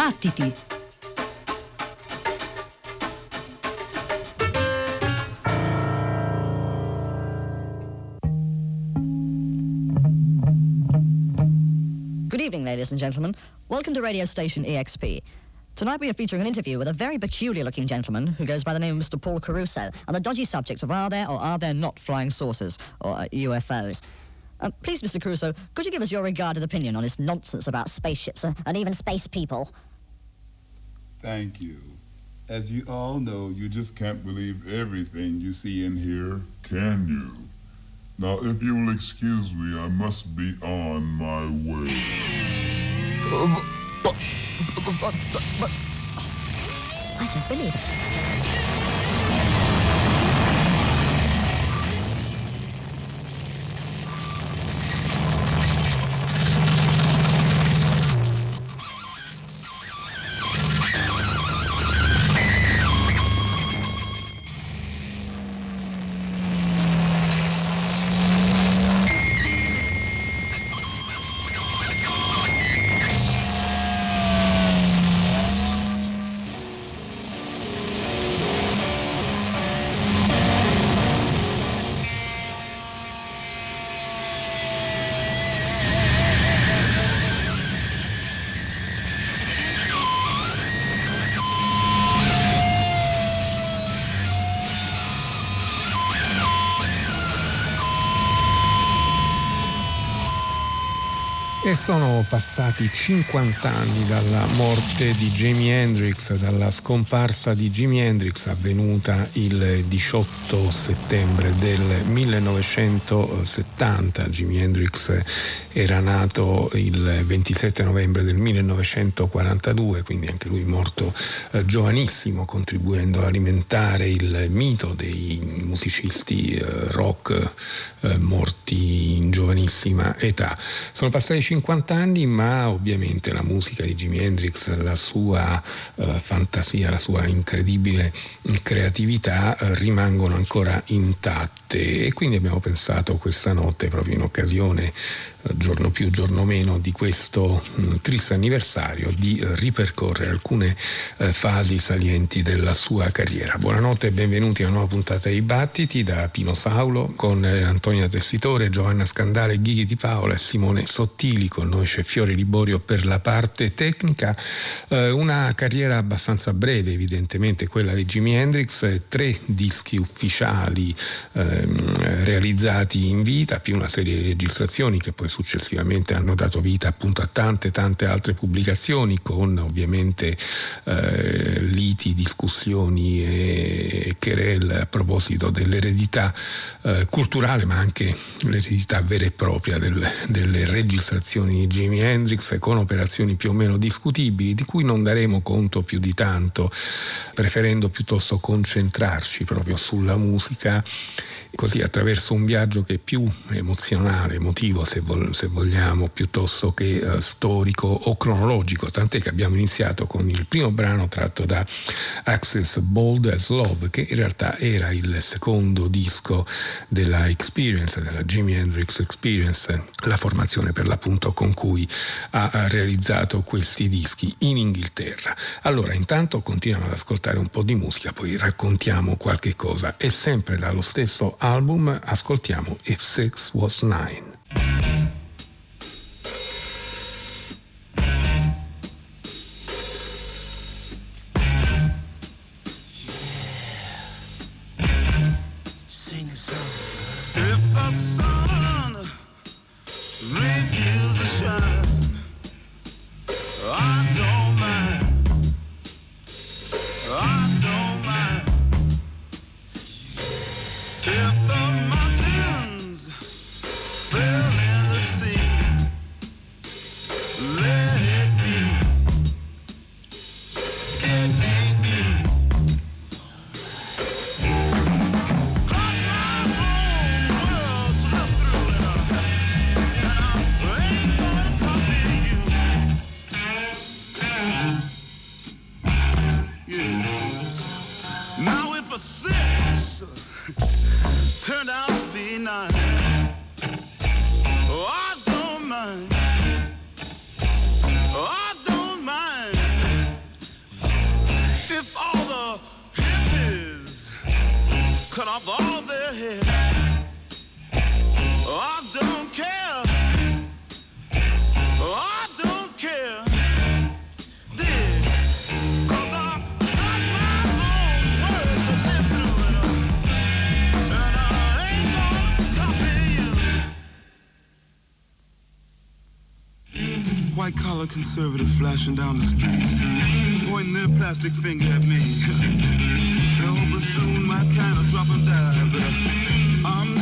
Battiti! Good evening, ladies and gentlemen. Welcome to radio station EXP. Tonight we are featuring an interview with a very peculiar looking gentleman who goes by the name of Mr. Paul Caruso on the dodgy subject of are there or are there not flying saucers or uh, UFOs. Uh, please, Mr. Caruso, could you give us your regarded opinion on this nonsense about spaceships uh, and even space people? Thank you. As you all know, you just can't believe everything you see and hear, can you? Now, if you will excuse me, I must be on my way. I don't believe it. E sono passati 50 anni dalla morte di Jimi Hendrix, dalla scomparsa di Jimi Hendrix avvenuta il 18 settembre del 1970. Jimi Hendrix era nato il 27 novembre del 1942, quindi anche lui morto eh, giovanissimo, contribuendo ad alimentare il mito dei musicisti eh, rock eh, morti in giovanissima età. Sono passati 50 anni, ma ovviamente la musica di Jimi Hendrix, la sua eh, fantasia, la sua incredibile creatività eh, rimangono ancora intatte. E quindi abbiamo pensato questa notte proprio in occasione giorno più giorno meno di questo mh, triste anniversario di eh, ripercorrere alcune eh, fasi salienti della sua carriera. Buonanotte e benvenuti a una nuova puntata dei Battiti da Pino Saulo con eh, Antonia Tessitore, Giovanna Scandale, Ghighi Di Paola e Simone Sottili con noi c'è Fiore Liborio per la parte tecnica. Una carriera abbastanza breve evidentemente quella di Jimi Hendrix, tre dischi ufficiali ehm, realizzati in vita più una serie di registrazioni che poi successivamente hanno dato vita appunto a tante tante altre pubblicazioni con ovviamente eh, liti, discussioni e querel a proposito dell'eredità eh, culturale ma anche l'eredità vera e propria del, delle registrazioni di Jimi Hendrix con operazioni più o meno discutibili di cui non daremo conto più di tanto preferendo piuttosto concentrarci proprio sulla musica così attraverso un viaggio che è più emozionale, emotivo se, vol- se vogliamo, piuttosto che uh, storico o cronologico, tant'è che abbiamo iniziato con il primo brano tratto da Access Bold as Love, che in realtà era il secondo disco della Experience, della Jimi Hendrix Experience, la formazione per l'appunto con cui ha realizzato questi dischi in Inghilterra. Allora, intanto continuiamo ad ascoltare un po' di musica, poi raccontiamo qualche cosa e sempre dallo stesso album ascoltiamo If Six Was Nine. Pointing their plastic finger at me. They're hoping soon my kind will drop and die, but I'm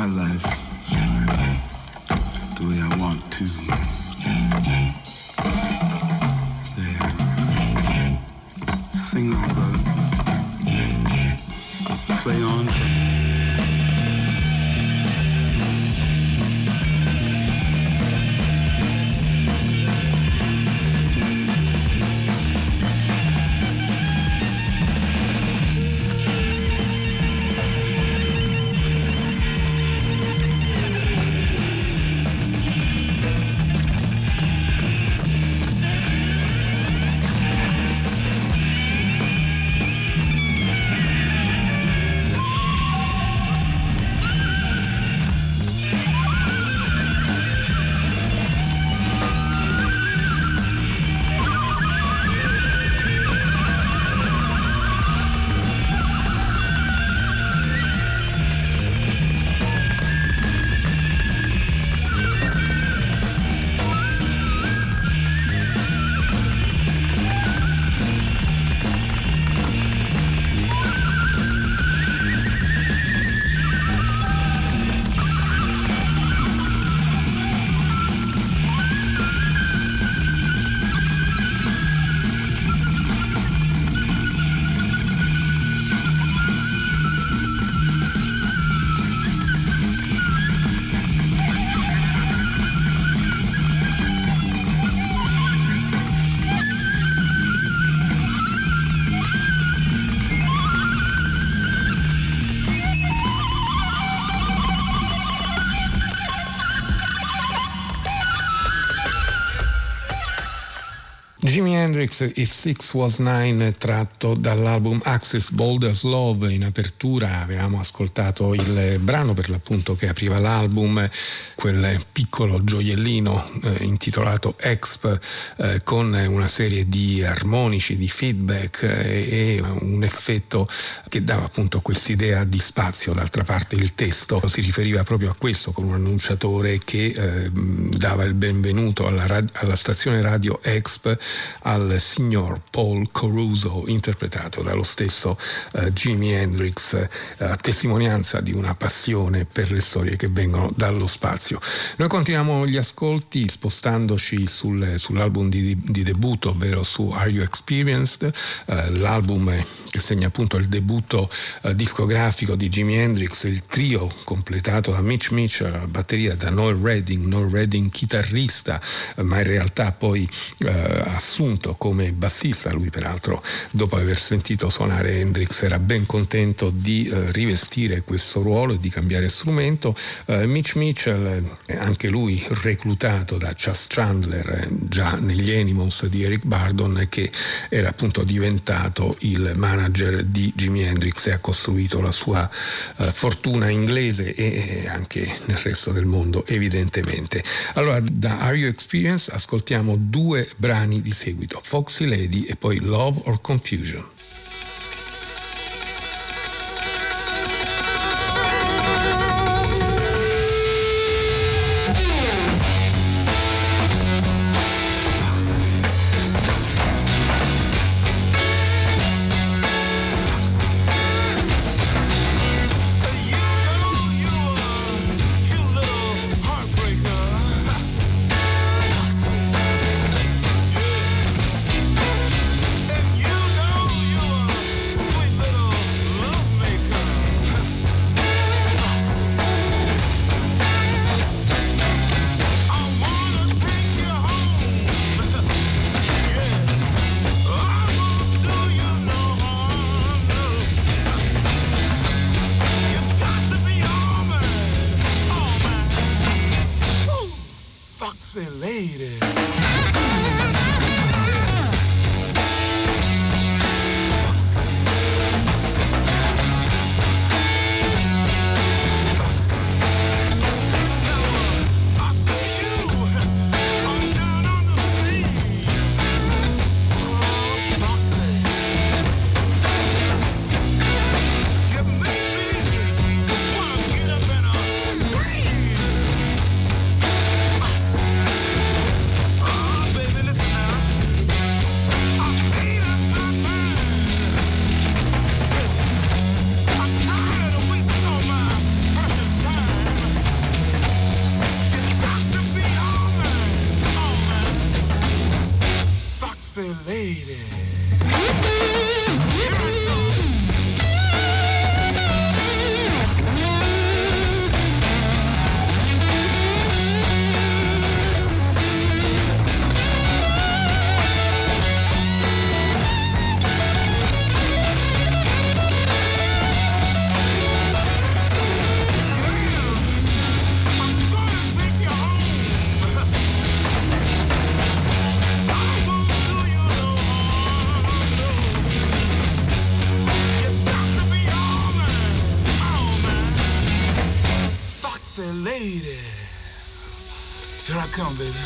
my life Hendrix If Six Was Nine tratto dall'album Access Bold as Love. In apertura avevamo ascoltato il brano per l'appunto che apriva l'album quel piccolo gioiellino eh, intitolato Exp eh, con una serie di armonici di feedback eh, e un effetto che dava appunto quest'idea di spazio d'altra parte il testo si riferiva proprio a questo con un annunciatore che eh, dava il benvenuto alla, rad- alla stazione radio Exp al signor Paul Caruso interpretato dallo stesso eh, Jimi Hendrix eh, a testimonianza di una passione per le storie che vengono dallo spazio. Noi continuiamo gli ascolti spostandoci sul, sull'album di, di, debutto, ovvero su Are You Experienced, eh, l'album che segna appunto il debutto eh, discografico di Jimi Hendrix, il trio completato da Mitch Mitchell alla batteria, da Noel Redding, Noel Redding chitarrista, eh, ma in realtà poi eh, assunto come bassista, lui peraltro dopo aver sentito suonare Hendrix era ben contento di eh, rivestire questo ruolo e di cambiare strumento. Eh, Mitch Mitchell, anche lui reclutato da Chas Chandler già negli Animals di Eric Bardon, che era appunto diventato il manager di Jimi Hendrix e ha costruito la sua uh, fortuna inglese e anche nel resto del mondo evidentemente. Allora da Are You Experience ascoltiamo due brani di seguito, Foxy Lady e poi Love or Confusion. on, baby.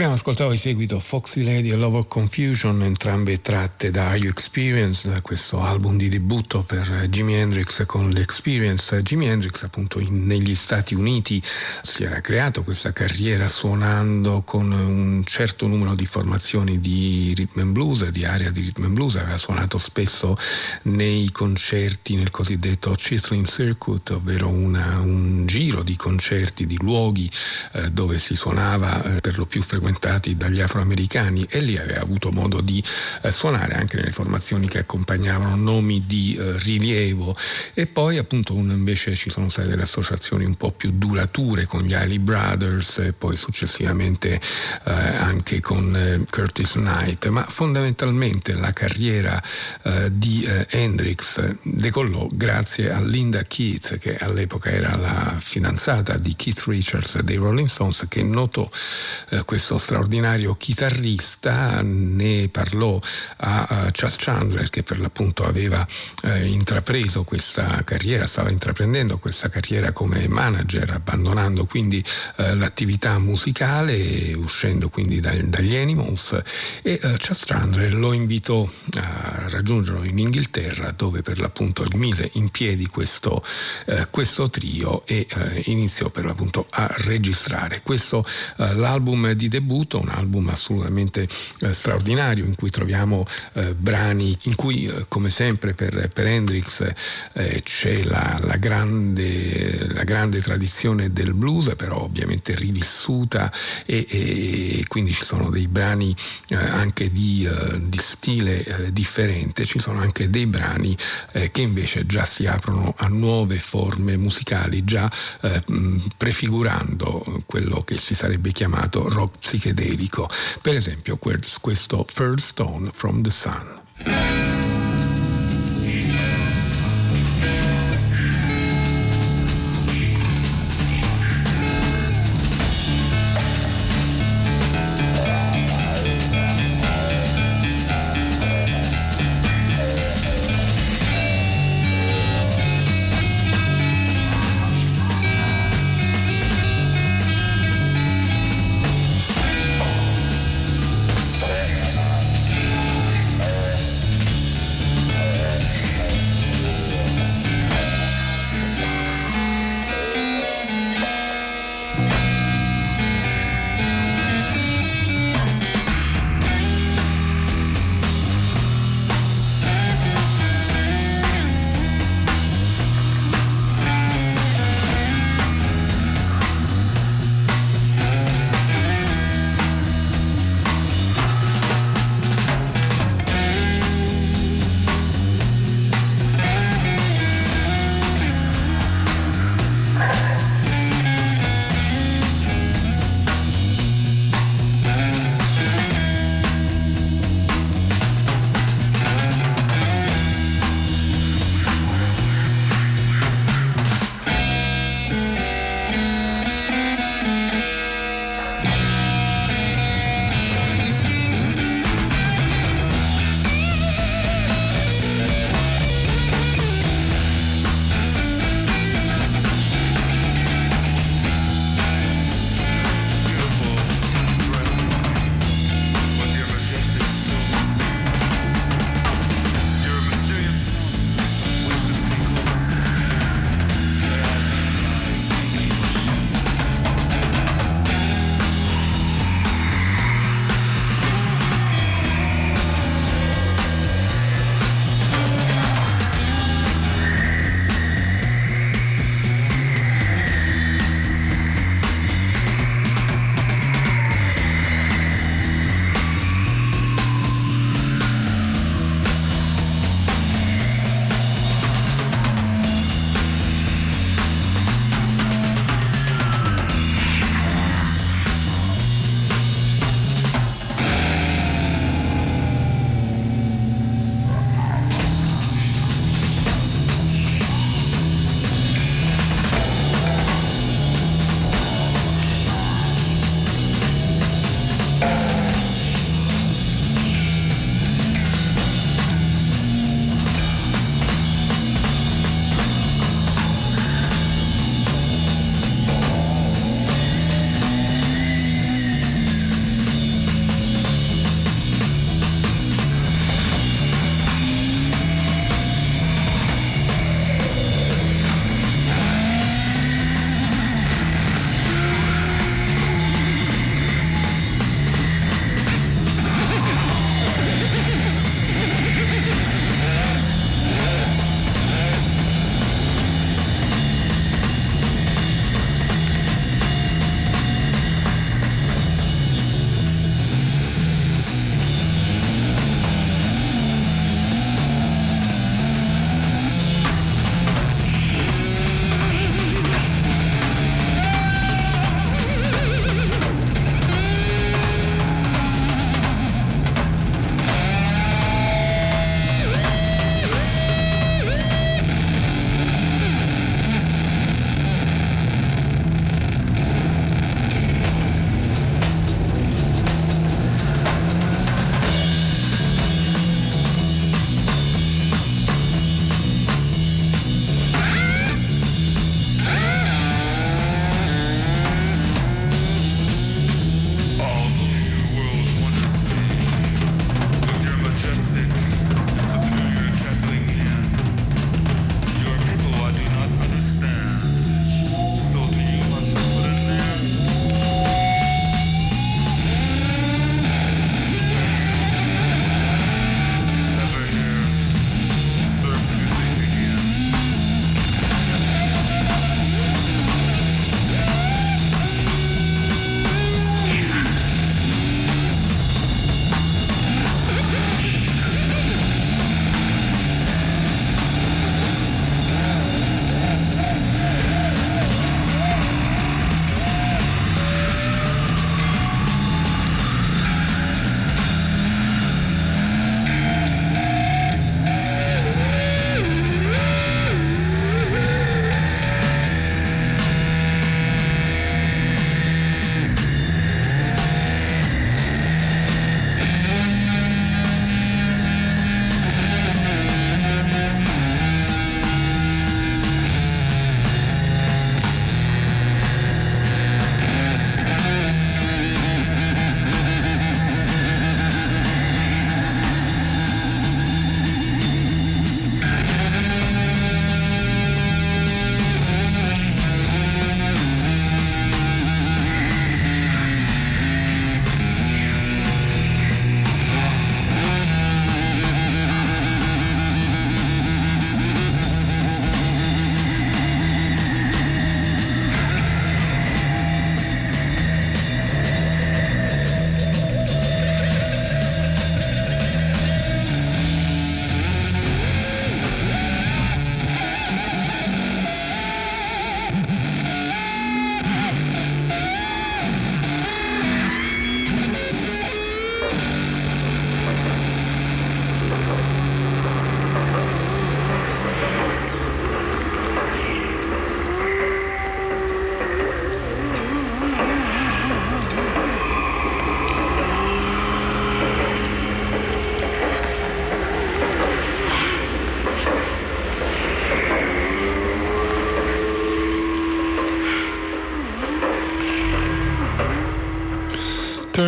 Abbiamo ascoltato di seguito Foxy Lady e Love of Confusion, entrambe tratte da Are You Experienced, questo album di debutto per Jimi Hendrix con l'Experience. Jimi Hendrix appunto in, negli Stati Uniti si era creato questa carriera suonando con un certo numero di formazioni di rhythm and blues, di area di rhythm and blues, aveva suonato spesso nei concerti nel cosiddetto Chitlin Circuit, ovvero una, un giro di concerti, di luoghi eh, dove si suonava eh, per lo più frequentati dagli afroamericani e lì aveva avuto modo di eh, suonare anche nelle formazioni che accompagnavano nomi di eh, rilievo. E poi appunto un, invece ci sono state delle associazioni un po' più durature con gli Ali Brothers e poi successivamente eh, anche con eh, Curtis Knight. Ma fondamentalmente la carriera eh, di eh, Hendrix decollò grazie a Linda Keats che all'epoca era la fidanzata di Keith Richards dei Rolling Stones che notò questo straordinario chitarrista, ne parlò a, Chas Chandler che per l'appunto aveva eh, intrapreso questa carriera, stava intraprendendo questa carriera come manager, abbandonando quindi eh, l'attività musicale, uscendo quindi da, dagli Animals e eh, Chas Chandler lo invitò a raggiungerlo in Inghilterra dove per l'appunto mise in piedi questo, eh, questo trio e eh, iniziò per l'appunto a registrare. Questo eh, l'album di debutto, un album assolutamente eh, straordinario in cui troviamo eh, brani in cui eh, come sempre per, per Hendrix eh, c'è la, la, grande, la, grande, tradizione del blues, però ovviamente rivissuta e, e quindi ci sono dei brani eh, anche di, di stile differente, ci sono anche dei brani che invece già si aprono a nuove forme musicali, già prefigurando quello che si sarebbe chiamato rock psichedelico, per esempio questo First Stone from the Sun.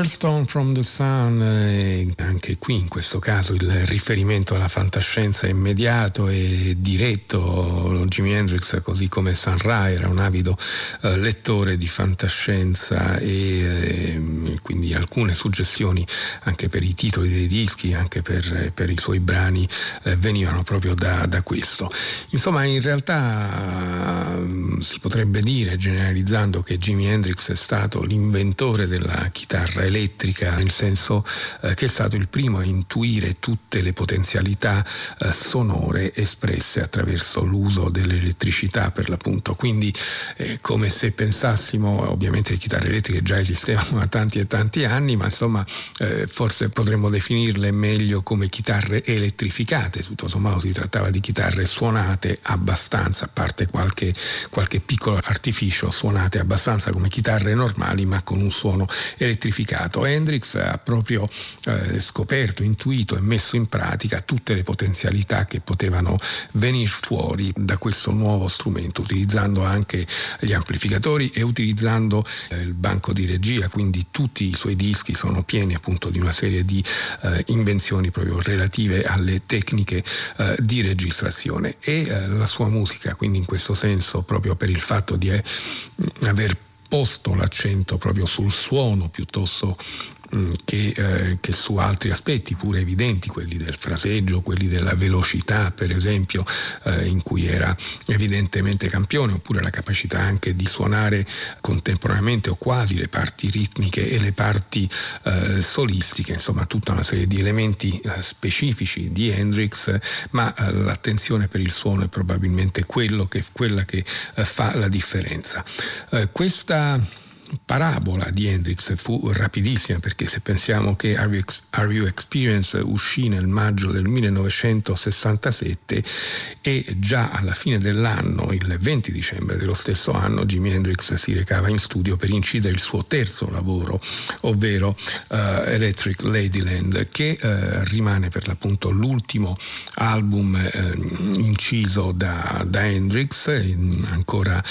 Third from the Sun, eh, anche qui in questo caso il riferimento alla fantascienza immediato e diretto. Jimi Hendrix, così come Sun Ra, era un avido eh, lettore di fantascienza e eh, quindi alcune suggestioni anche per i titoli dei dischi, anche per, per i suoi brani, eh, venivano proprio da, da, questo. Insomma, in realtà mm, si potrebbe dire, generalizzando, che Jimi Hendrix è stato l'inventore della chitarra nel senso eh, che è stato il primo a intuire tutte le potenzialità eh, sonore espresse attraverso l'uso dell'elettricità per l'appunto. Quindi è come se pensassimo, ovviamente le chitarre elettriche già esistevano da tanti e tanti anni, ma insomma eh, forse potremmo definirle meglio come chitarre elettrificate, tutto sommato si trattava di chitarre suonate abbastanza, a parte qualche, qualche piccolo artificio, suonate abbastanza come chitarre normali ma con un suono elettrificato complicato. Hendrix ha proprio eh, scoperto, intuito e messo in pratica tutte le potenzialità che potevano venire fuori da questo nuovo strumento, utilizzando anche gli amplificatori e utilizzando eh, il banco di regia, quindi tutti i suoi dischi sono pieni appunto di una serie di eh, invenzioni proprio relative alle tecniche eh, di registrazione e eh, la sua musica, quindi in questo senso proprio per il fatto di eh, aver posto l'accento proprio sul suono piuttosto che, eh, che, su altri aspetti pure evidenti, quelli del fraseggio, quelli della velocità per esempio, eh, in cui era evidentemente campione, oppure la capacità anche di suonare contemporaneamente o quasi le parti ritmiche e le parti eh, solistiche, insomma tutta una serie di elementi eh, specifici di Hendrix, ma eh, l'attenzione per il suono è probabilmente che, quella che eh, fa la differenza. questa parabola di Hendrix fu rapidissima perché se pensiamo che Are You, Are you Experience uscì nel maggio del 1967 e già alla fine dell'anno, il 20 dicembre dello stesso anno, Jimi Hendrix si recava in studio per incidere il suo terzo lavoro, ovvero uh, Electric Ladyland, che uh, rimane per l'appunto l'ultimo album uh, inciso da, da Hendrix, ancora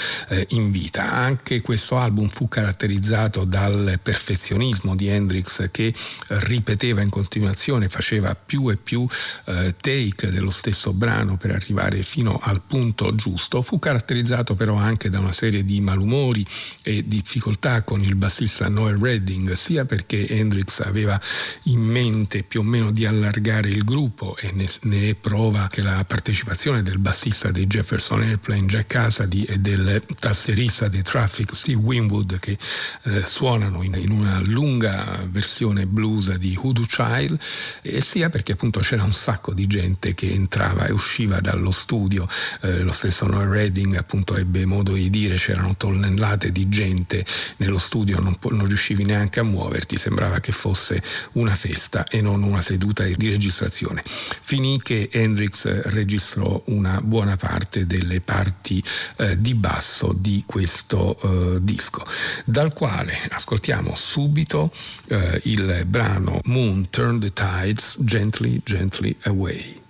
in vita. Anche questo album fu caratterizzato caratterizzato dal perfezionismo di Hendrix che ripeteva in continuazione, faceva più e più eh, take dello stesso brano per arrivare fino al punto giusto, fu caratterizzato però anche da una serie di malumori e difficoltà con il bassista Noel Redding, sia perché Hendrix aveva in mente più o meno di allargare il gruppo e ne, ne è prova che la partecipazione del bassista dei Jefferson Airplane Jack Casady e del tasserista dei Traffic Steve Winwood che eh, suonano in, in, una lunga versione blues di Hoodoo Child e sia perché appunto c'era un sacco di gente che entrava e usciva dallo studio, eh, lo stesso Noel Redding appunto ebbe modo di dire c'erano tonnellate di gente nello studio, non, non riuscivi neanche a muoverti, sembrava che fosse una festa e non una seduta di registrazione. Finì che Hendrix registrò una buona parte delle parti eh, di basso di questo eh, disco dal quale ascoltiamo subito eh, il brano Moon Turn the Tides Gently, Gently Away.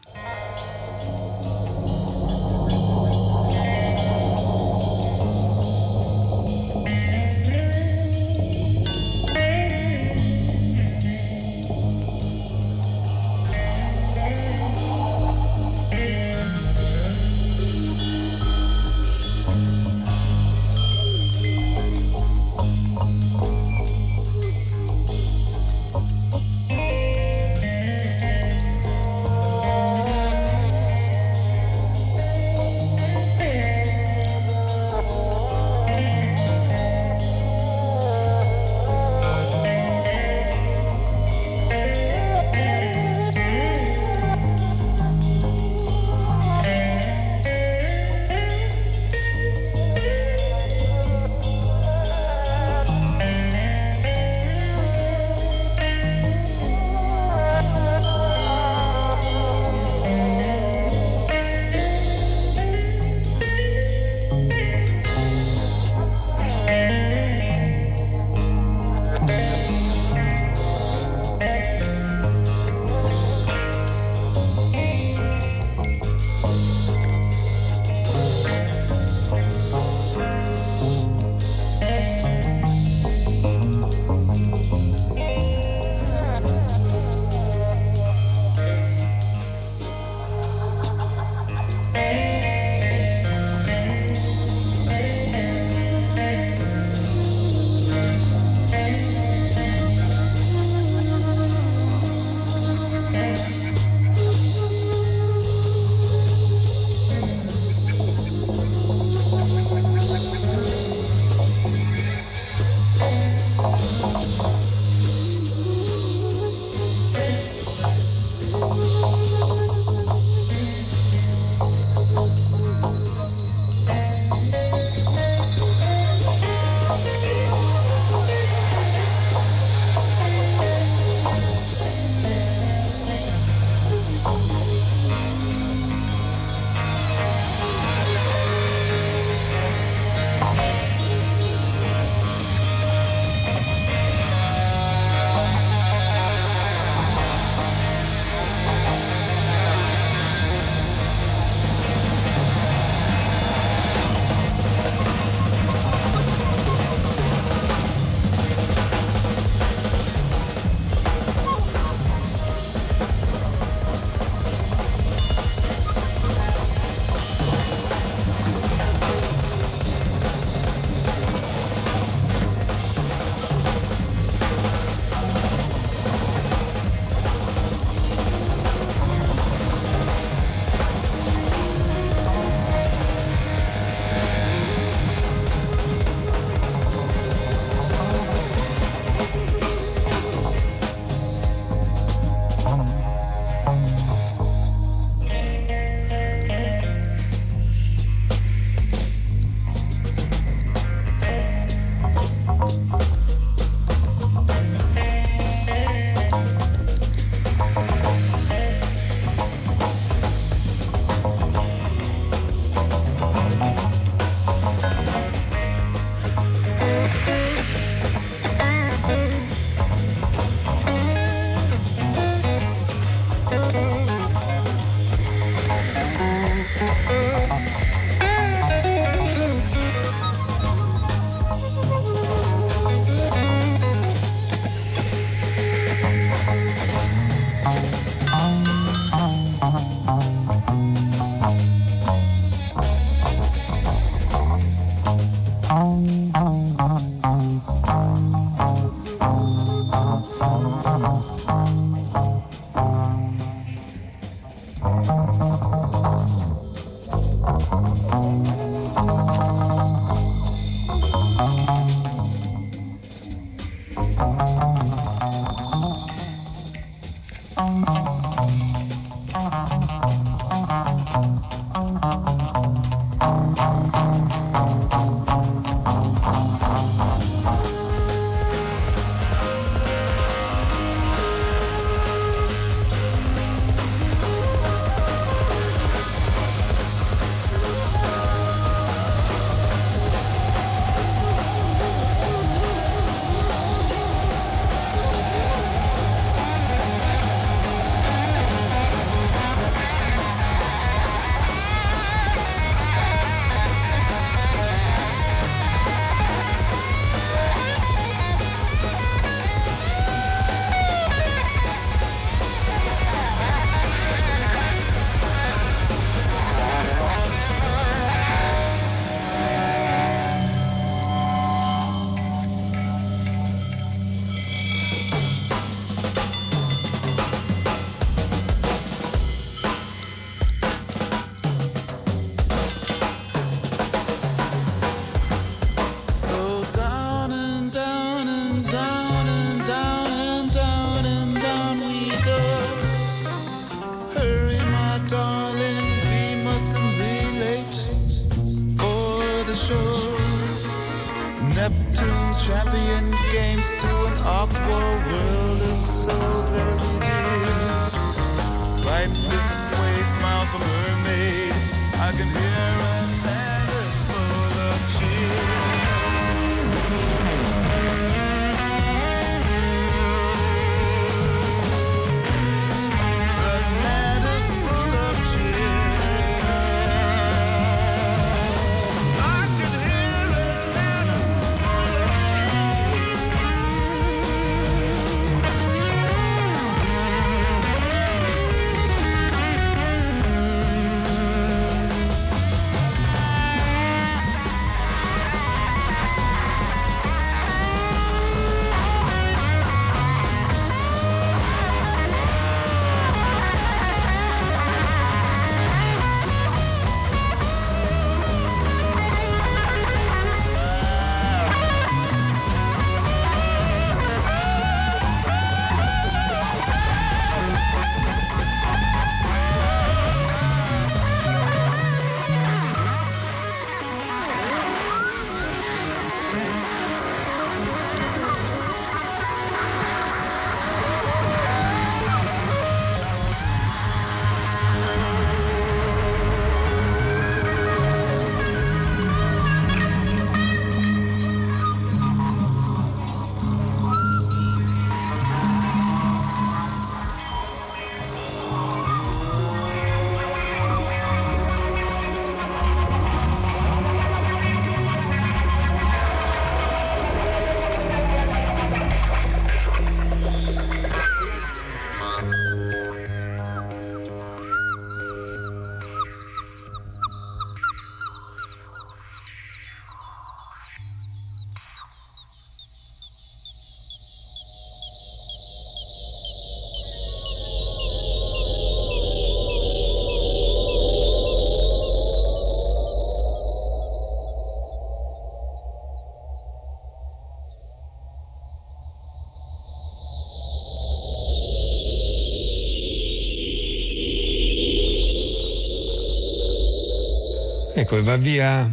Ecco, va via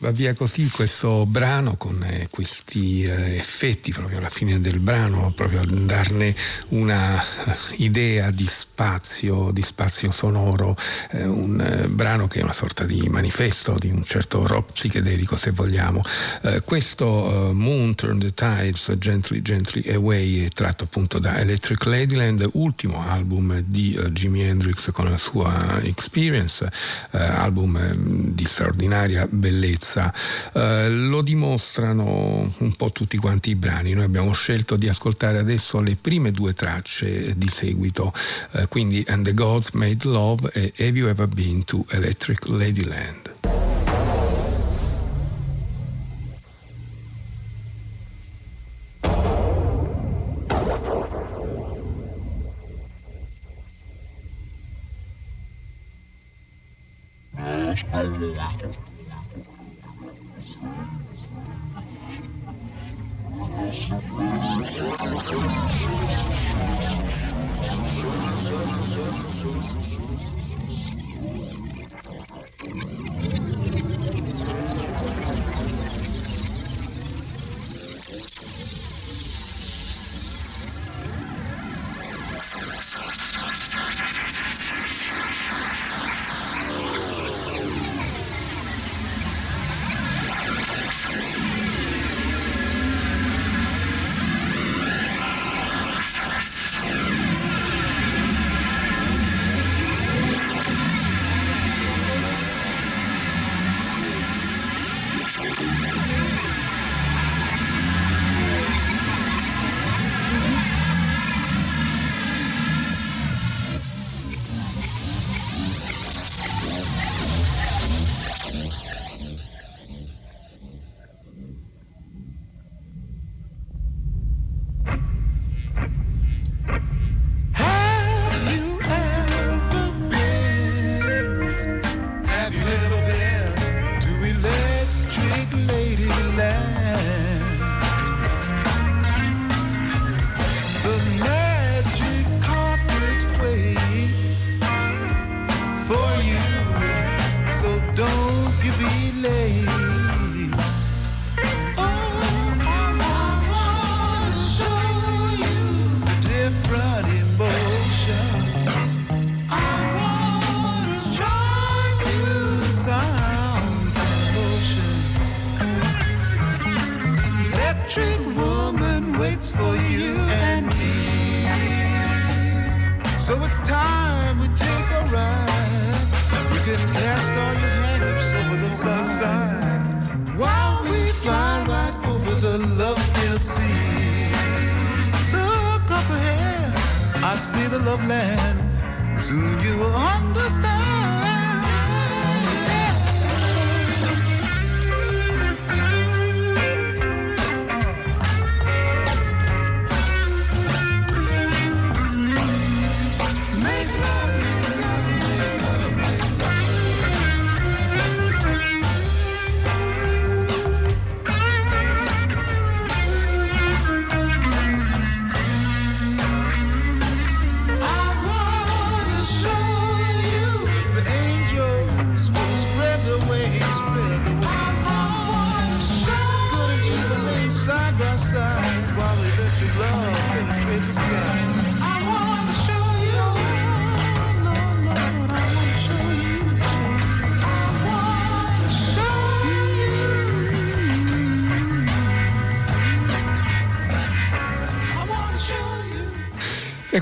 va via così questo brano con eh, questi eh, effetti proprio alla fine del brano, proprio a darne una uh, idea di spazio, di spazio sonoro, eh, un eh, brano che è una sorta di manifesto di un certo rock psichedelico se vogliamo. Eh, questo Moon Turn the Tides Gently Gently Away è tratto appunto da Electric Ladyland, ultimo album di Jimi Hendrix con la sua Experience, album mm, di straordinaria bellezza. Eh, lo dimostrano un po' tutti quanti i brani. Noi abbiamo scelto di ascoltare adesso le prime due tracce di seguito, eh, quindi And the Gods Made Love e Have You Ever Been to Electric Ladyland?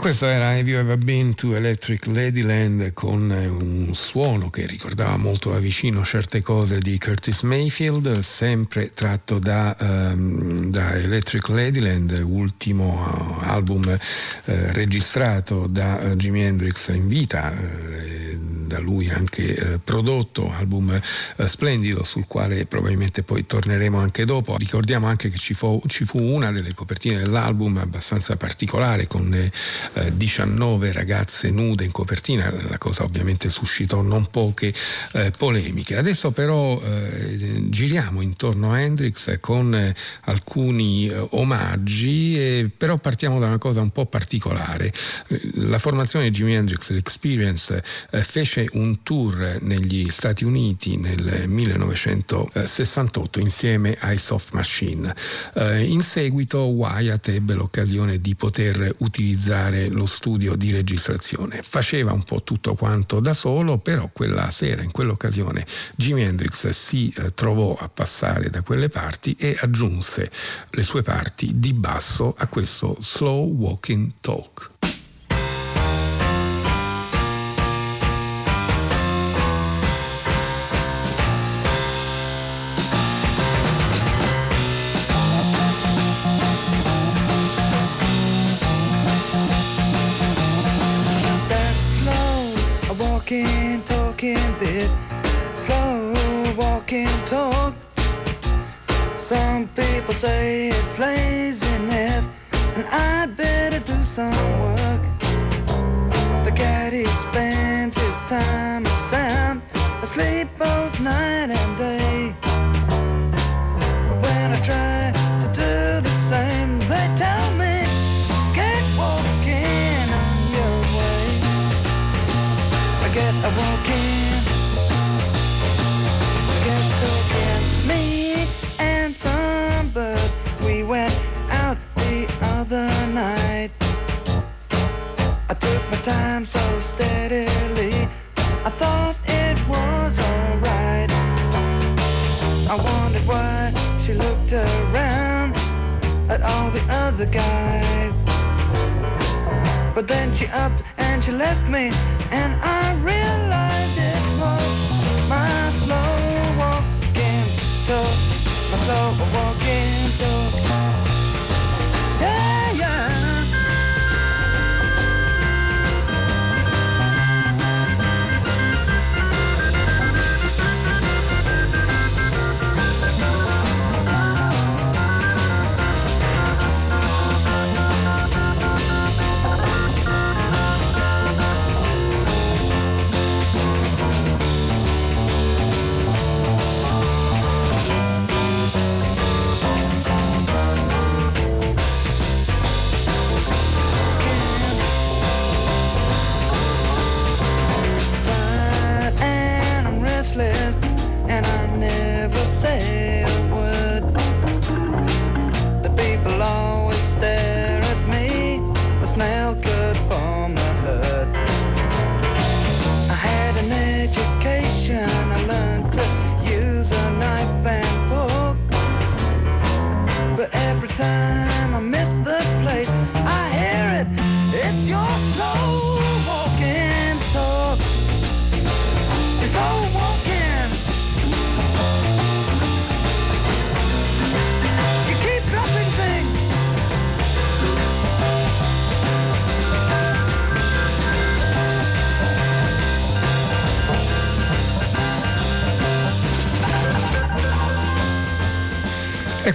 Questo era Have You Ever Been to Electric Ladyland con un suono che ricordava molto da vicino certe cose di Curtis Mayfield, sempre tratto da, um, da Electric Ladyland, ultimo album eh, registrato da uh, Jimi Hendrix in vita. Eh, da lui anche eh, prodotto, album eh, splendido sul quale probabilmente poi torneremo anche dopo. Ricordiamo anche che ci fu, ci fu una delle copertine dell'album abbastanza particolare con le eh, 19 ragazze nude in copertina, la cosa ovviamente suscitò non poche eh, polemiche. Adesso però eh, giriamo intorno a Hendrix con eh, alcuni omaggi, però partiamo da una cosa un po' particolare. La formazione Jimi Hendrix, l'Experience, fece un tour negli Stati Uniti nel 1968 insieme ai Soft Machine. Eh, in seguito Wyatt ebbe l'occasione di poter utilizzare lo studio di registrazione. Faceva un po' tutto quanto da solo, però quella sera, in quell'occasione, Jimi Hendrix si eh, trovò a passare da quelle parti e aggiunse le sue parti di basso a questo slow walking talk. Say it's laziness, and I'd better do some work. The caddy spends his time sound, asleep both night time so steadily. I thought it was alright. I wondered why she looked around at all the other guys. But then she upped and she left me, and I realized it was my slow walking talk, my slow walking talk.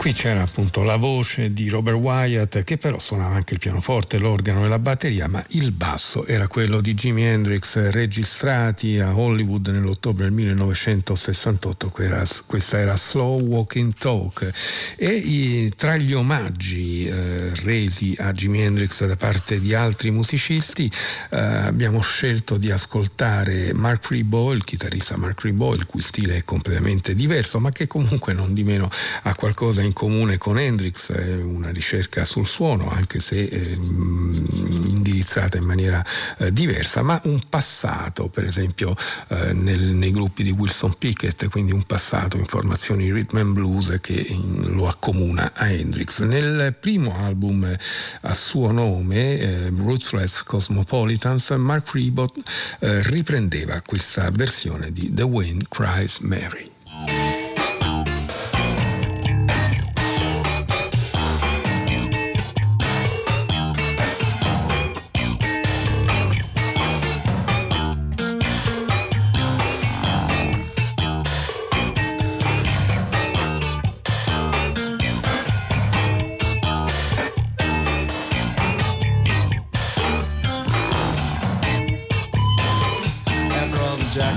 Qui c'era appunto la voce di Robert Wyatt che però suonava anche il pianoforte, l'organo e la batteria, ma il basso era quello di Jimi Hendrix registrati a Hollywood nell'ottobre del 1968, questa era Slow Walking Talk. E i, tra gli omaggi eh, resi a Jimi Hendrix da parte di altri musicisti eh, abbiamo scelto di ascoltare Mark Ribot, il chitarrista Mark Ribot, il cui stile è completamente diverso ma che comunque non di meno ha qualcosa in comune con Hendrix, una ricerca sul suono, anche se eh, indirizzata in maniera eh, diversa, ma un passato, per esempio eh, nel, nei gruppi di Wilson Pickett, quindi un passato in formazioni rhythm and blues che in, lo accomuna a Hendrix. Nel primo album a suo nome, eh, Ruthless Cosmopolitans, Mark Ribot eh, riprendeva questa versione di The Wind Cries Mary.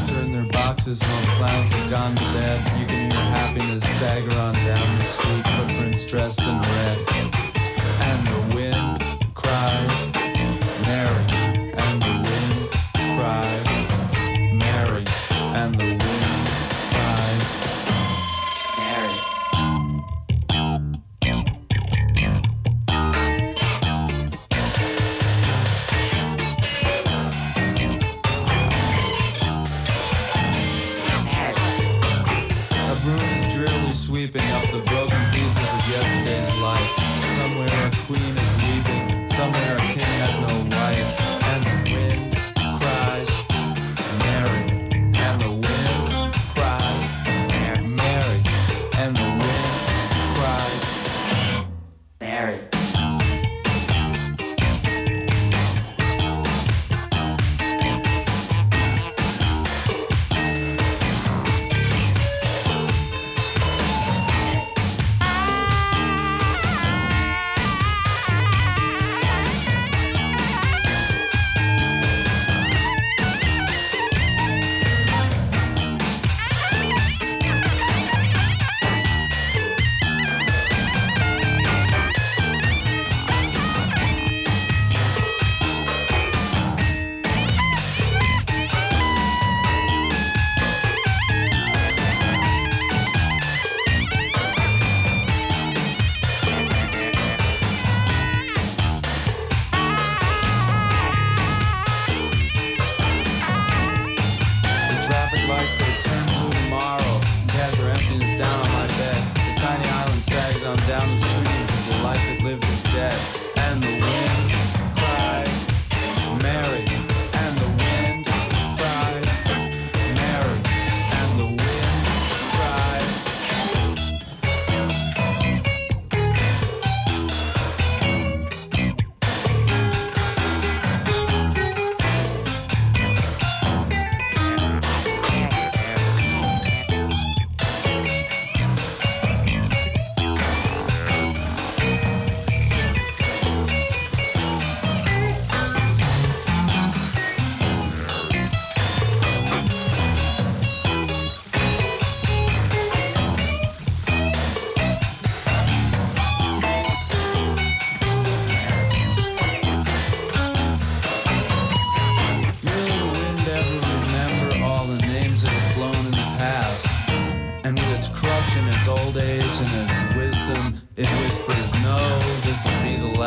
Jacks are in their boxes and all the clowns have gone to bed, you can hear happiness stagger on down the street, footprints dressed in red. And the wind cries, old age and its wisdom. It whispers, no, this will be the last.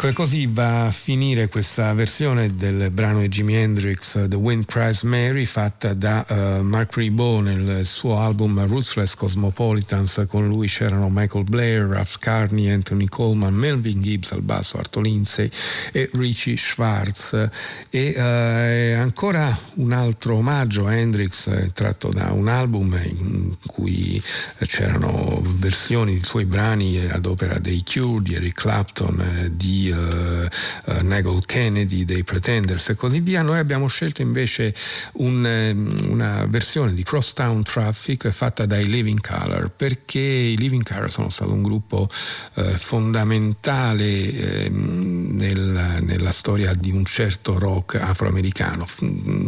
Ecco, e così va a finire questa versione del brano di Jimi Hendrix, The Wind Cries Mary, fatta da uh, Mark Ribot nel suo album Ruthless Cosmopolitans. Con lui c'erano Michael Blair, Ralph Carney, Anthony Coleman, Melvin Gibbs al basso, Arto Lindsay e Richie Schwartz. E uh, ancora un altro omaggio a Hendrix tratto da un album in cui c'erano versioni di suoi brani ad opera dei Cure, di Eric Clapton, eh, di uh, uh, Nagel Kennedy, dei Pretenders e così via, noi abbiamo scelto invece un, um, una versione di Crosstown Traffic fatta dai Living Color perché i Living Color sono stato un gruppo uh, fondamentale ehm, nel, nella storia di un certo rock afroamericano.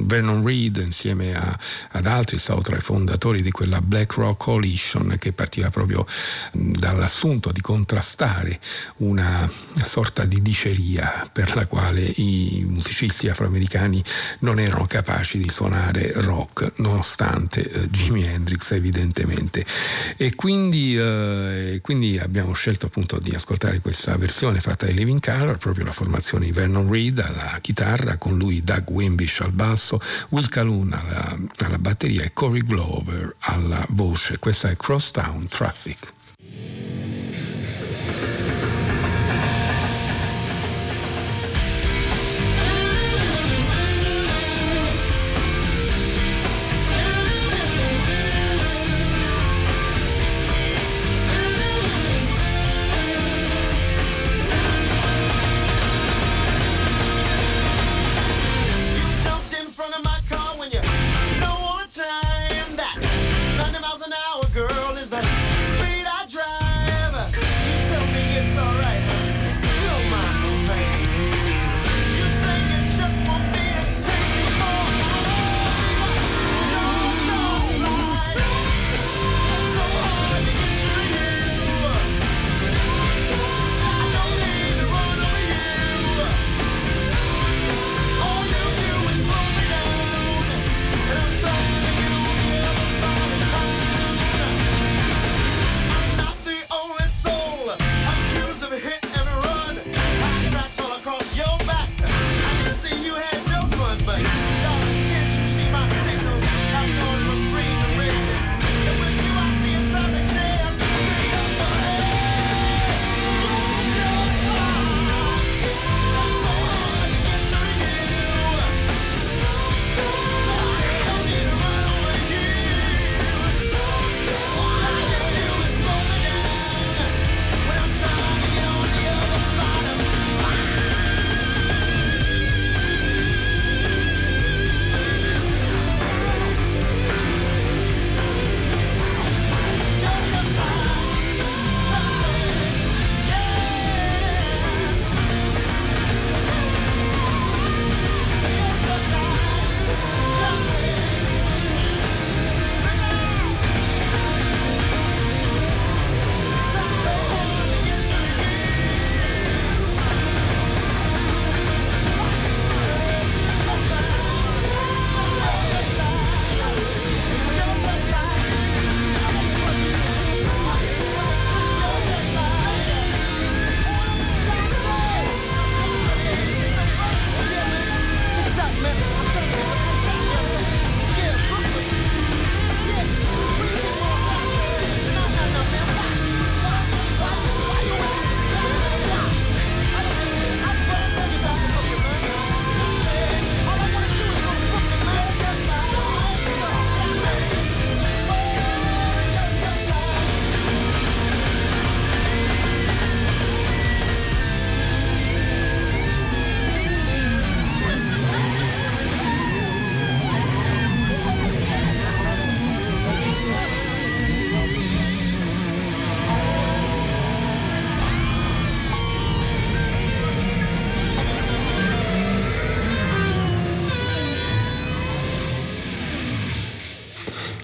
Vernon Reed insieme a, ad altri è stato tra i fondatori di quella Black Rock Coalition che partiva proprio dall'assunto di contrastare una sorta sorta di diceria per la quale i musicisti afroamericani non erano capaci di suonare rock, nonostante eh, Jimi Hendrix evidentemente. E quindi, eh, quindi, abbiamo scelto appunto di ascoltare questa versione fatta dai Living Color, proprio la formazione di Vernon Reed alla chitarra, con lui Doug Wimbish al basso, Will Calhoun alla, alla batteria e Corey Glover alla voce. Questa è Crosstown Traffic.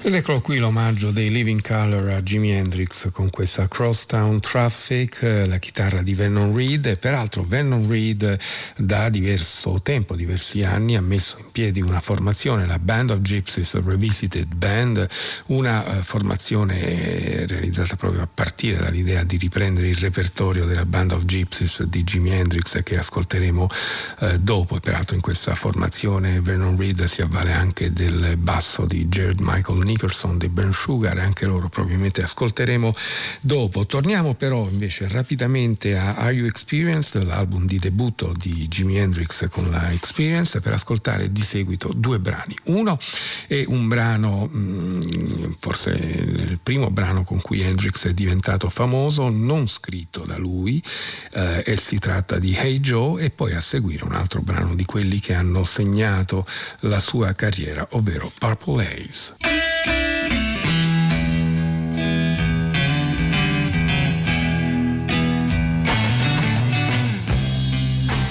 Ed eccolo qui l'omaggio dei Living Color a Jimi Hendrix con questa Crosstown Traffic, la chitarra di Vernon Reed. E peraltro Vernon Reed da diverso tempo, diversi anni, ha messo in piedi una formazione, la Band of Gypsies Revisited Band, una uh, formazione realizzata proprio a partire dall'idea di riprendere il repertorio della Band of Gypsies di Jimi Hendrix che ascolteremo uh, dopo e peraltro in questa formazione Vernon Reed si avvale anche del basso di Jared Michael Nicholson dei Ben Sugar, anche loro probabilmente ascolteremo dopo. Torniamo però invece rapidamente a Are You Experienced, l'album di debutto di Jimi Hendrix con la Experience, per ascoltare di seguito due brani. Uno è un brano, mm, forse il primo brano con cui Hendrix è diventato famoso, non scritto da lui, eh, e si tratta di Hey Joe, e poi a seguire un altro brano di quelli che hanno segnato la sua carriera, ovvero Purple Haze.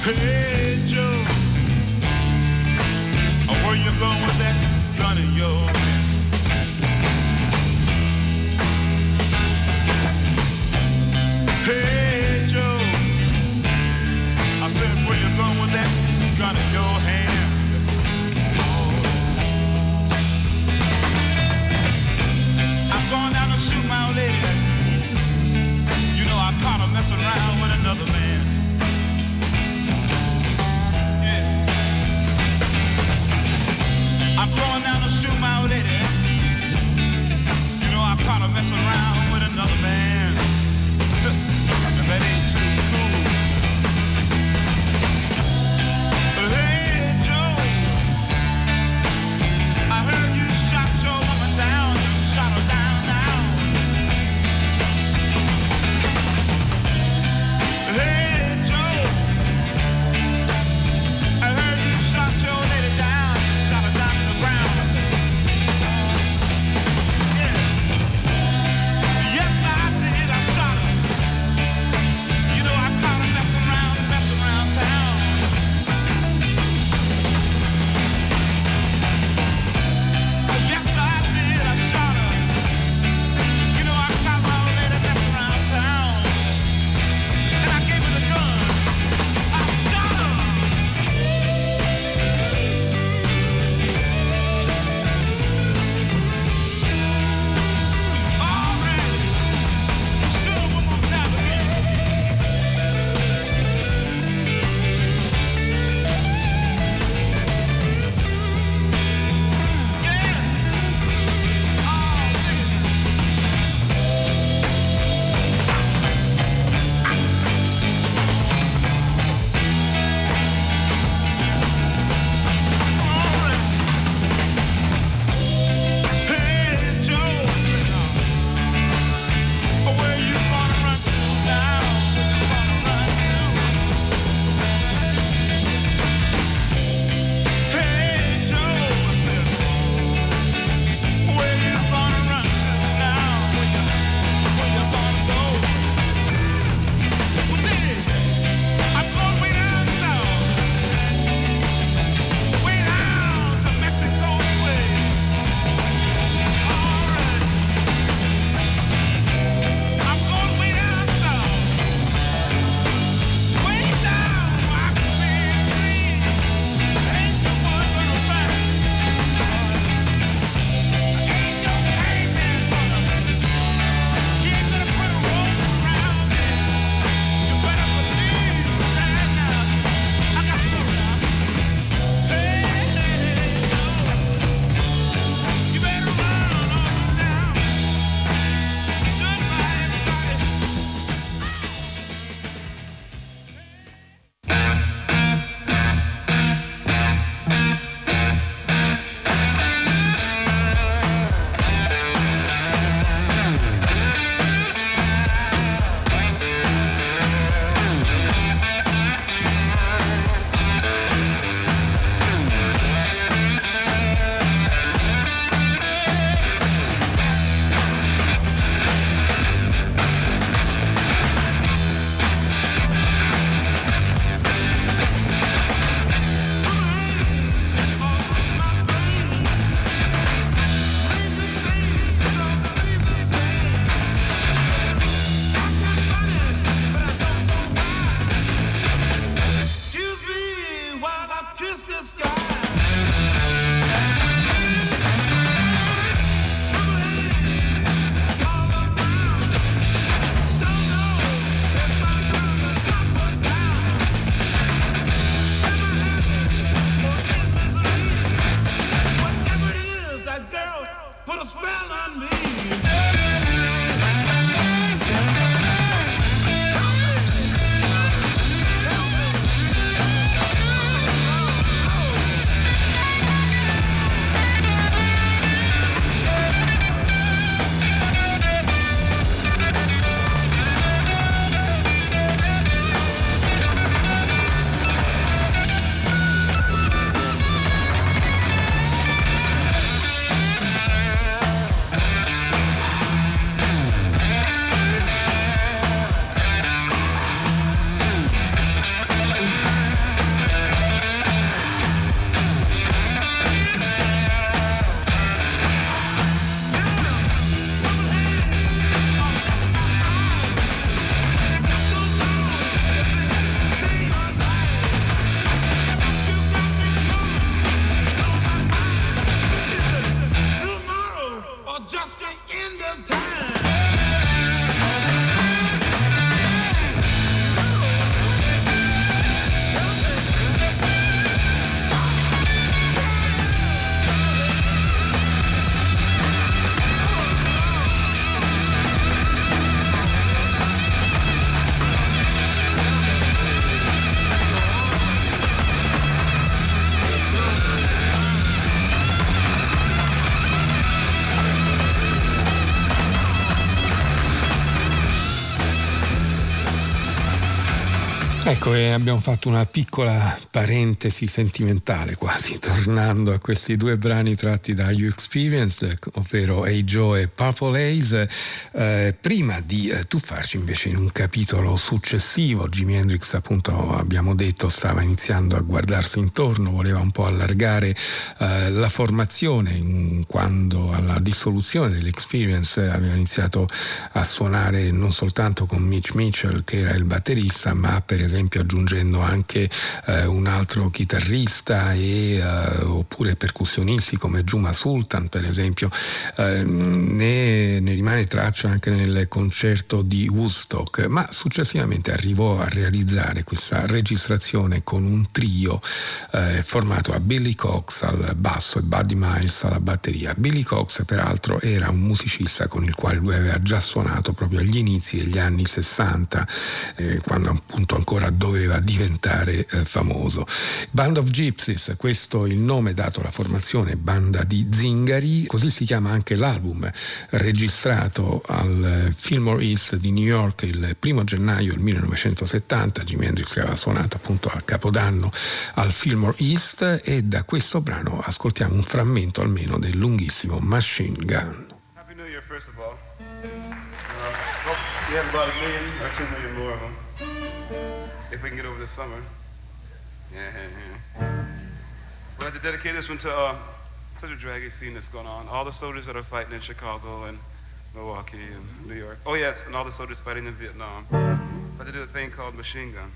Hey Ecco, e abbiamo fatto una piccola parentesi sentimentale quasi, tornando a questi due brani tratti da You Experience, ovvero Hey Joe e Purple Haze, eh, prima di eh, tuffarci invece in un capitolo successivo. Jimi Hendrix, appunto, abbiamo detto, stava iniziando a guardarsi intorno, voleva un po' allargare eh, la formazione, quando alla dissoluzione dell'Experience aveva iniziato a suonare non soltanto con Mitch Mitchell, che era il batterista, ma per esempio esempio aggiungendo anche eh, un altro chitarrista e, eh, oppure percussionisti come Juma Sultan per esempio. Eh, ne, ne, rimane traccia anche nel concerto di Woodstock, ma successivamente arrivò a realizzare questa registrazione con un trio eh, formato a Billy Cox al basso e Buddy Miles alla batteria. Billy Cox peraltro era un musicista con il quale lui aveva già suonato proprio agli inizi degli anni 60, eh, quando appunto ancora doveva diventare eh, famoso. Band of Gypsies, questo è il nome dato alla formazione banda di zingari, così si chiama anche l'album registrato al Fillmore East di New York il primo gennaio del 1970, Jimi Hendrix aveva suonato appunto a Capodanno al Fillmore East e da questo brano ascoltiamo un frammento almeno del lunghissimo Machine Gun. Happy New Year, first of all. Uh, hope you have about a million or two million more of them. If we can get over the summer. Yeah, yeah, yeah. We'd like to dedicate this one to uh, such a draggy scene that's going on. All the soldiers that are fighting in Chicago and Milwaukee and New York. Oh, yes, and all the soldiers fighting in Vietnam. Like to do a thing called machine gun.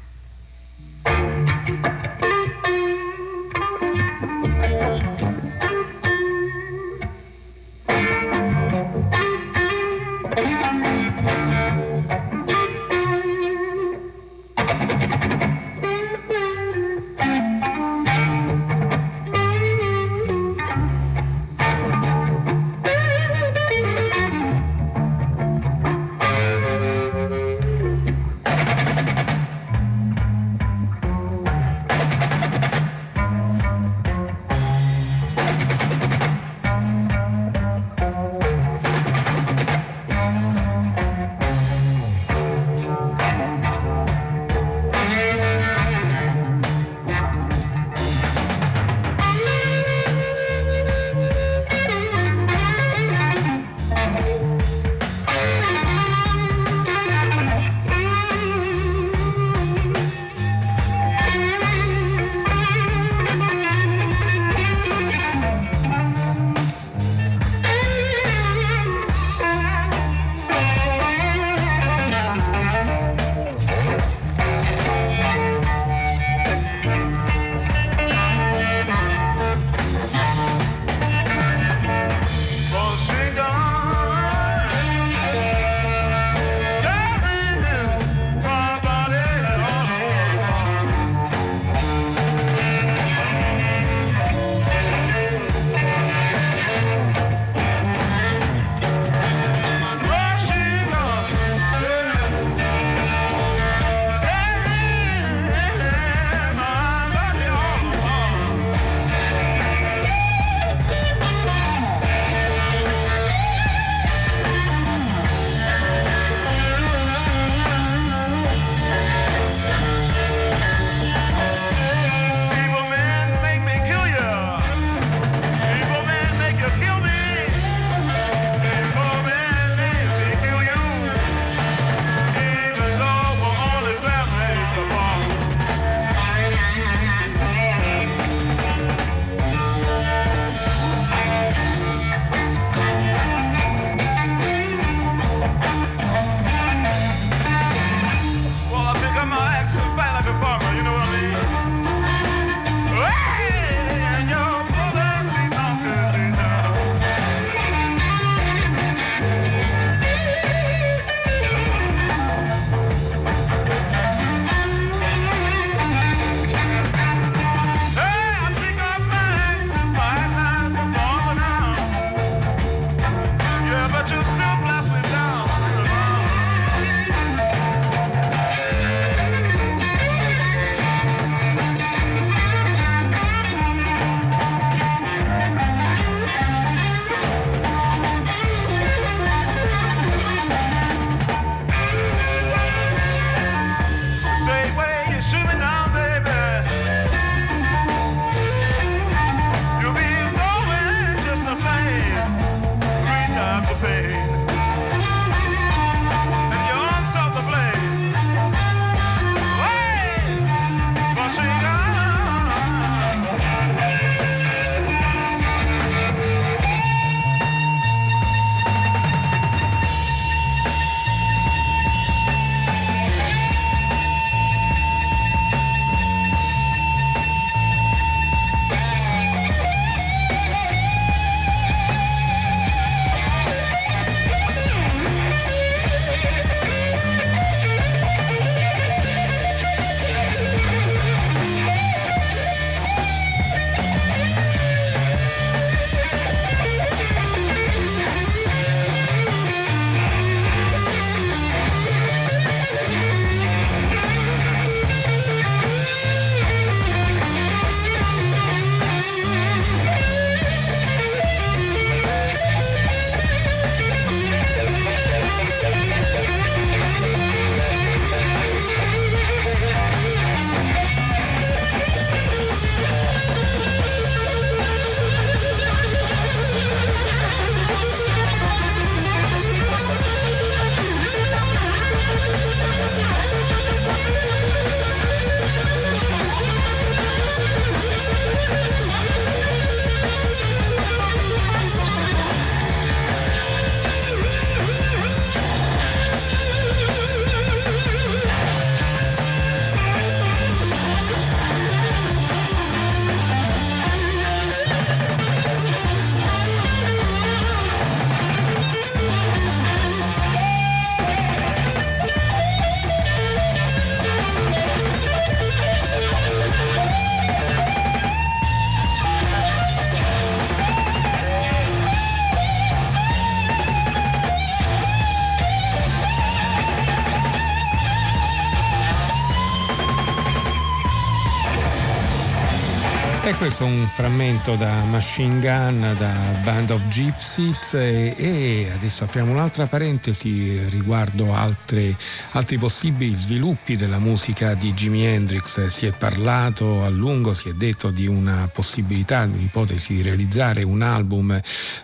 Questo un frammento da Machine Gun, da Band of Gypsies e, e adesso apriamo un'altra parentesi riguardo altre, altri possibili sviluppi della musica di Jimi Hendrix. Si è parlato a lungo, si è detto di una possibilità, di un'ipotesi di realizzare un album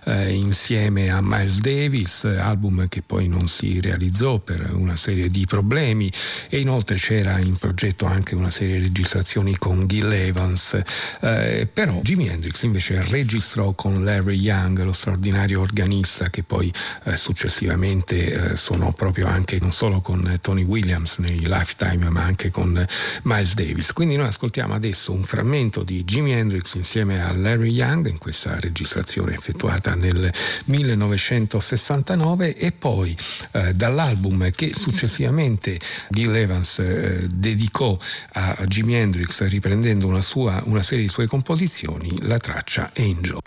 eh, insieme a Miles Davis, album che poi non si realizzò per una serie di problemi e inoltre c'era in progetto anche una serie di registrazioni con Gil Evans. Eh, eh, però Jimi Hendrix invece registrò con Larry Young, lo straordinario organista che poi eh, successivamente eh, suonò proprio anche non solo con Tony Williams nei Lifetime ma anche con Miles Davis. Quindi noi ascoltiamo adesso un frammento di Jimi Hendrix insieme a Larry Young in questa registrazione effettuata nel 1969 e poi eh, dall'album che successivamente Gil Evans eh, dedicò a Jimi Hendrix riprendendo una, sua, una serie di suoi composizioni la traccia Angel.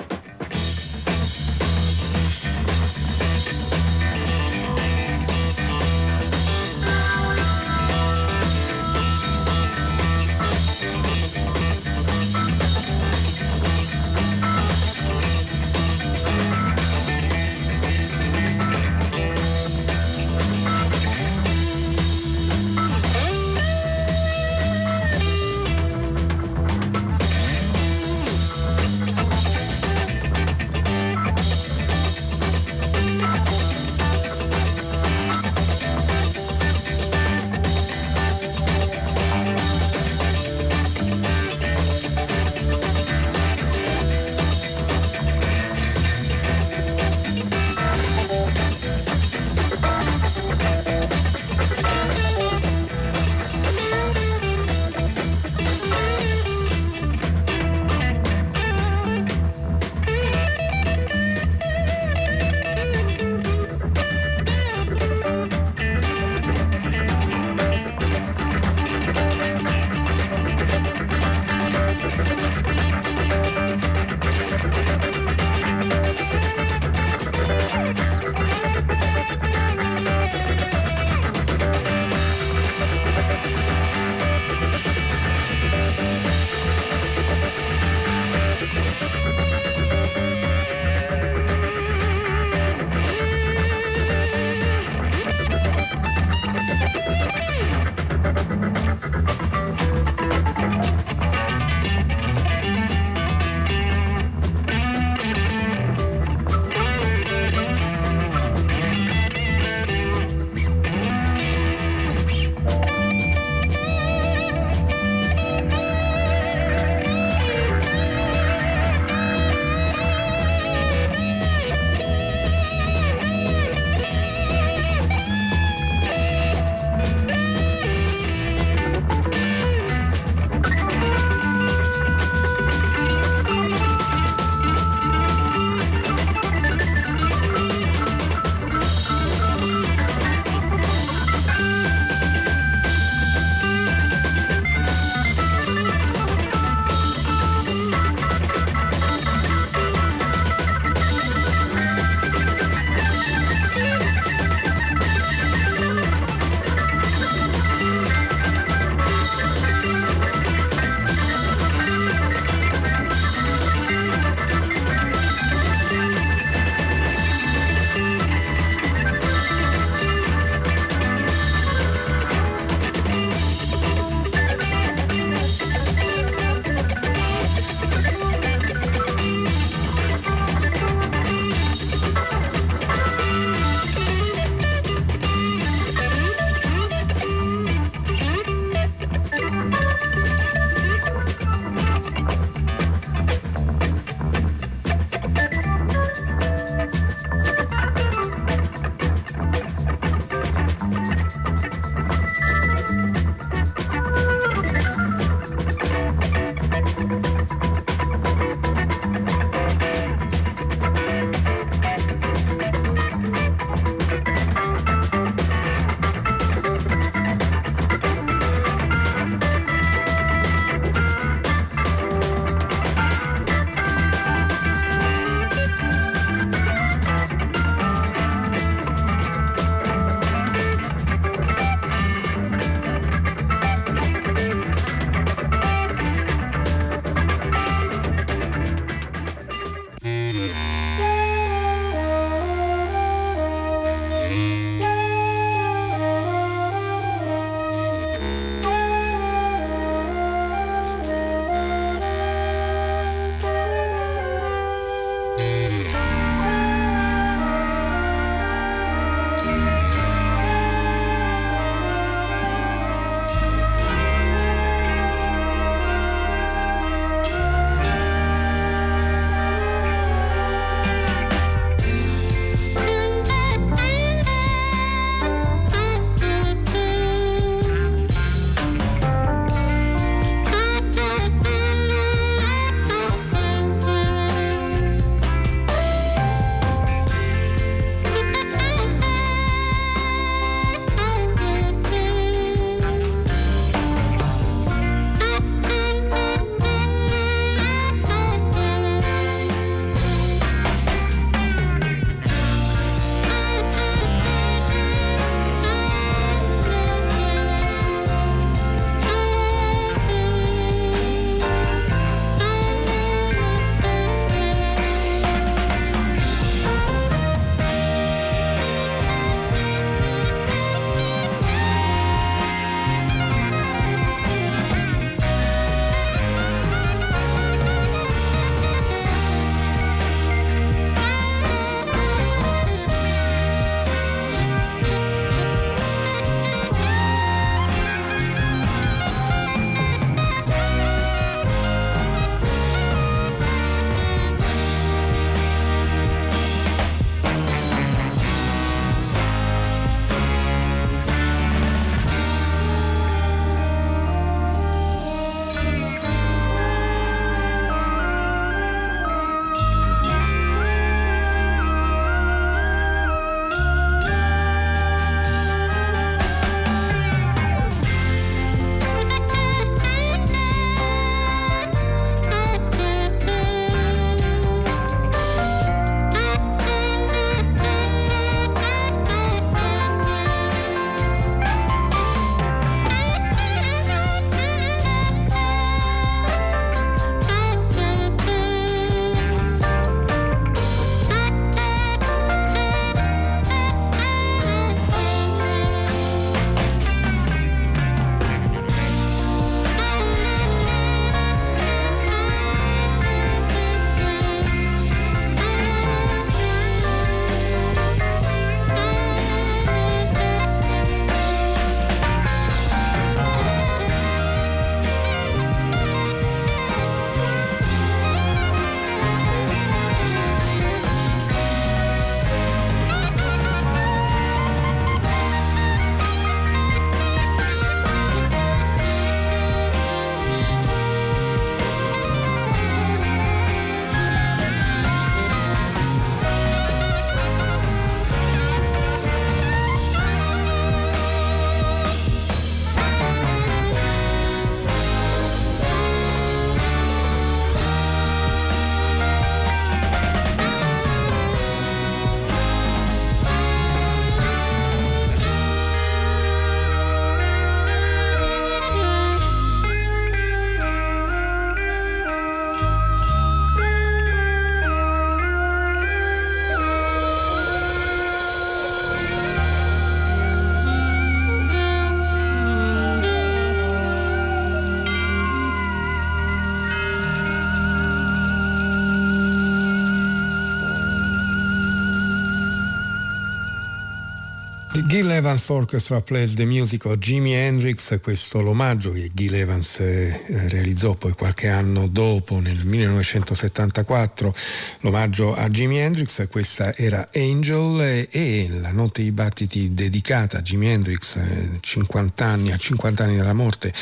Gil Evans Orchestra Plays the Music of Jimi Hendrix, questo l'omaggio che Gil Evans eh, realizzò poi qualche anno dopo, nel 1974, l'omaggio a Jimi Hendrix, questa era Angel e, la notte di battiti dedicata a Jimi Hendrix, eh, 50 anni, a 50 anni dalla morte,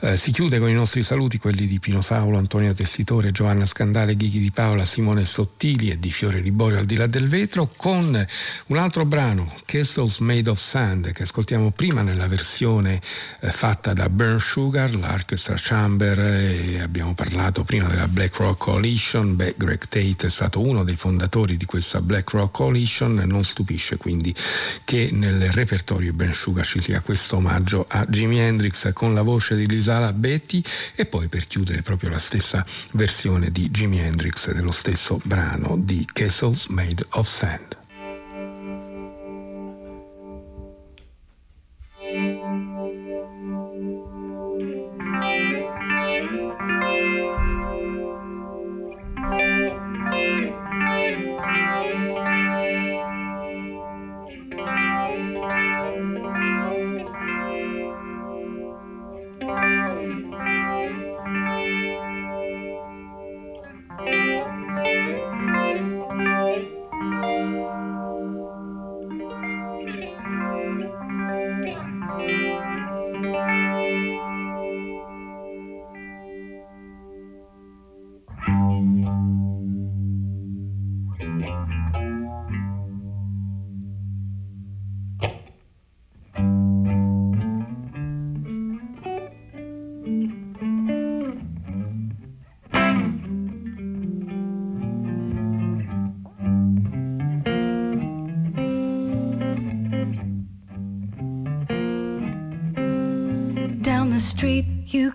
eh, si chiude con i nostri saluti, quelli di Pino Saulo, Antonia Tessitore, Giovanna Scandale, Ghighi di Paola, Simone Sottili e di Fiore Liborio al di là del vetro, con un altro brano, Castles Made Made of Sand che ascoltiamo prima nella versione eh, fatta da Burn Sugar, l'Orchestra Chamber e abbiamo parlato prima della Black Rock Coalition. Beh, Greg Tate è stato uno dei fondatori di questa Black Rock Coalition non stupisce quindi che nel repertorio Burn Sugar ci sia questo omaggio a Jimi Hendrix con la voce di Lisala Betty e poi per chiudere proprio la stessa versione di Jimi Hendrix dello stesso brano di Castles Made of Sand. Música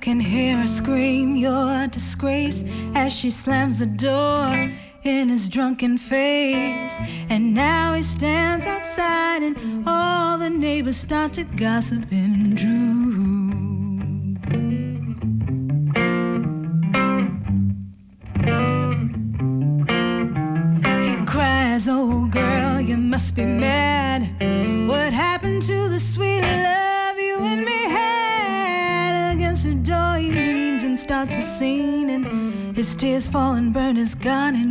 can hear her scream your disgrace as she slams the door in his drunken face. And now he stands outside, and all the neighbors start to gossip. He cries, Oh, girl, you must be mad. is fallen, burn is gone, and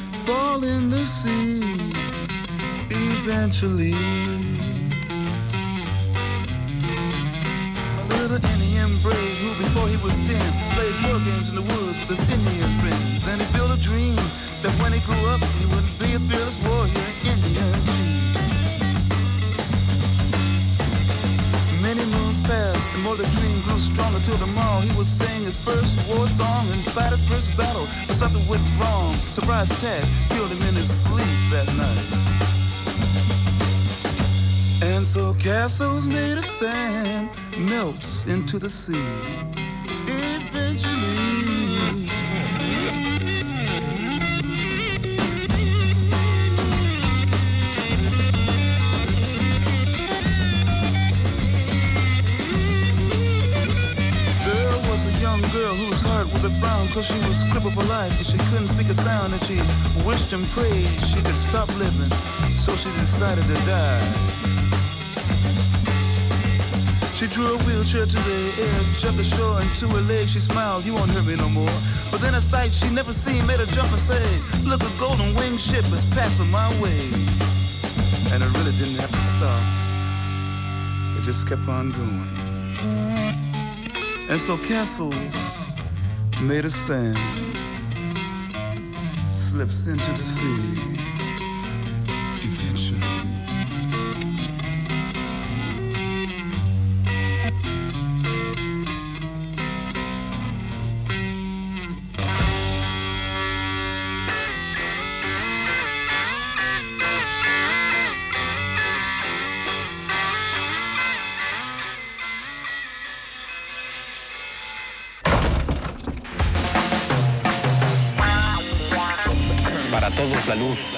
fall in the sea eventually. A little Indian brave who before he was ten played war games in the woods with his Indian friends. And he built a dream that when he grew up he would be a fearless warrior, Indian chief. And more the dream grew stronger till tomorrow he would sing his first war song and fight his first battle. But something went wrong. Surprise attack killed him in his sleep that night. And so castles made of sand melts into the sea. Cause she was crippled for life and she couldn't speak a sound and she wished and prayed she could stop living so she decided to die. She drew a wheelchair to the edge of the shore and to her legs she smiled, you won't hurt me no more. But then a sight she never seen made her jump and say, look, a golden winged ship is passing my way. And it really didn't have to stop. It just kept on going. And so castles made of sand slips into the sea la luz.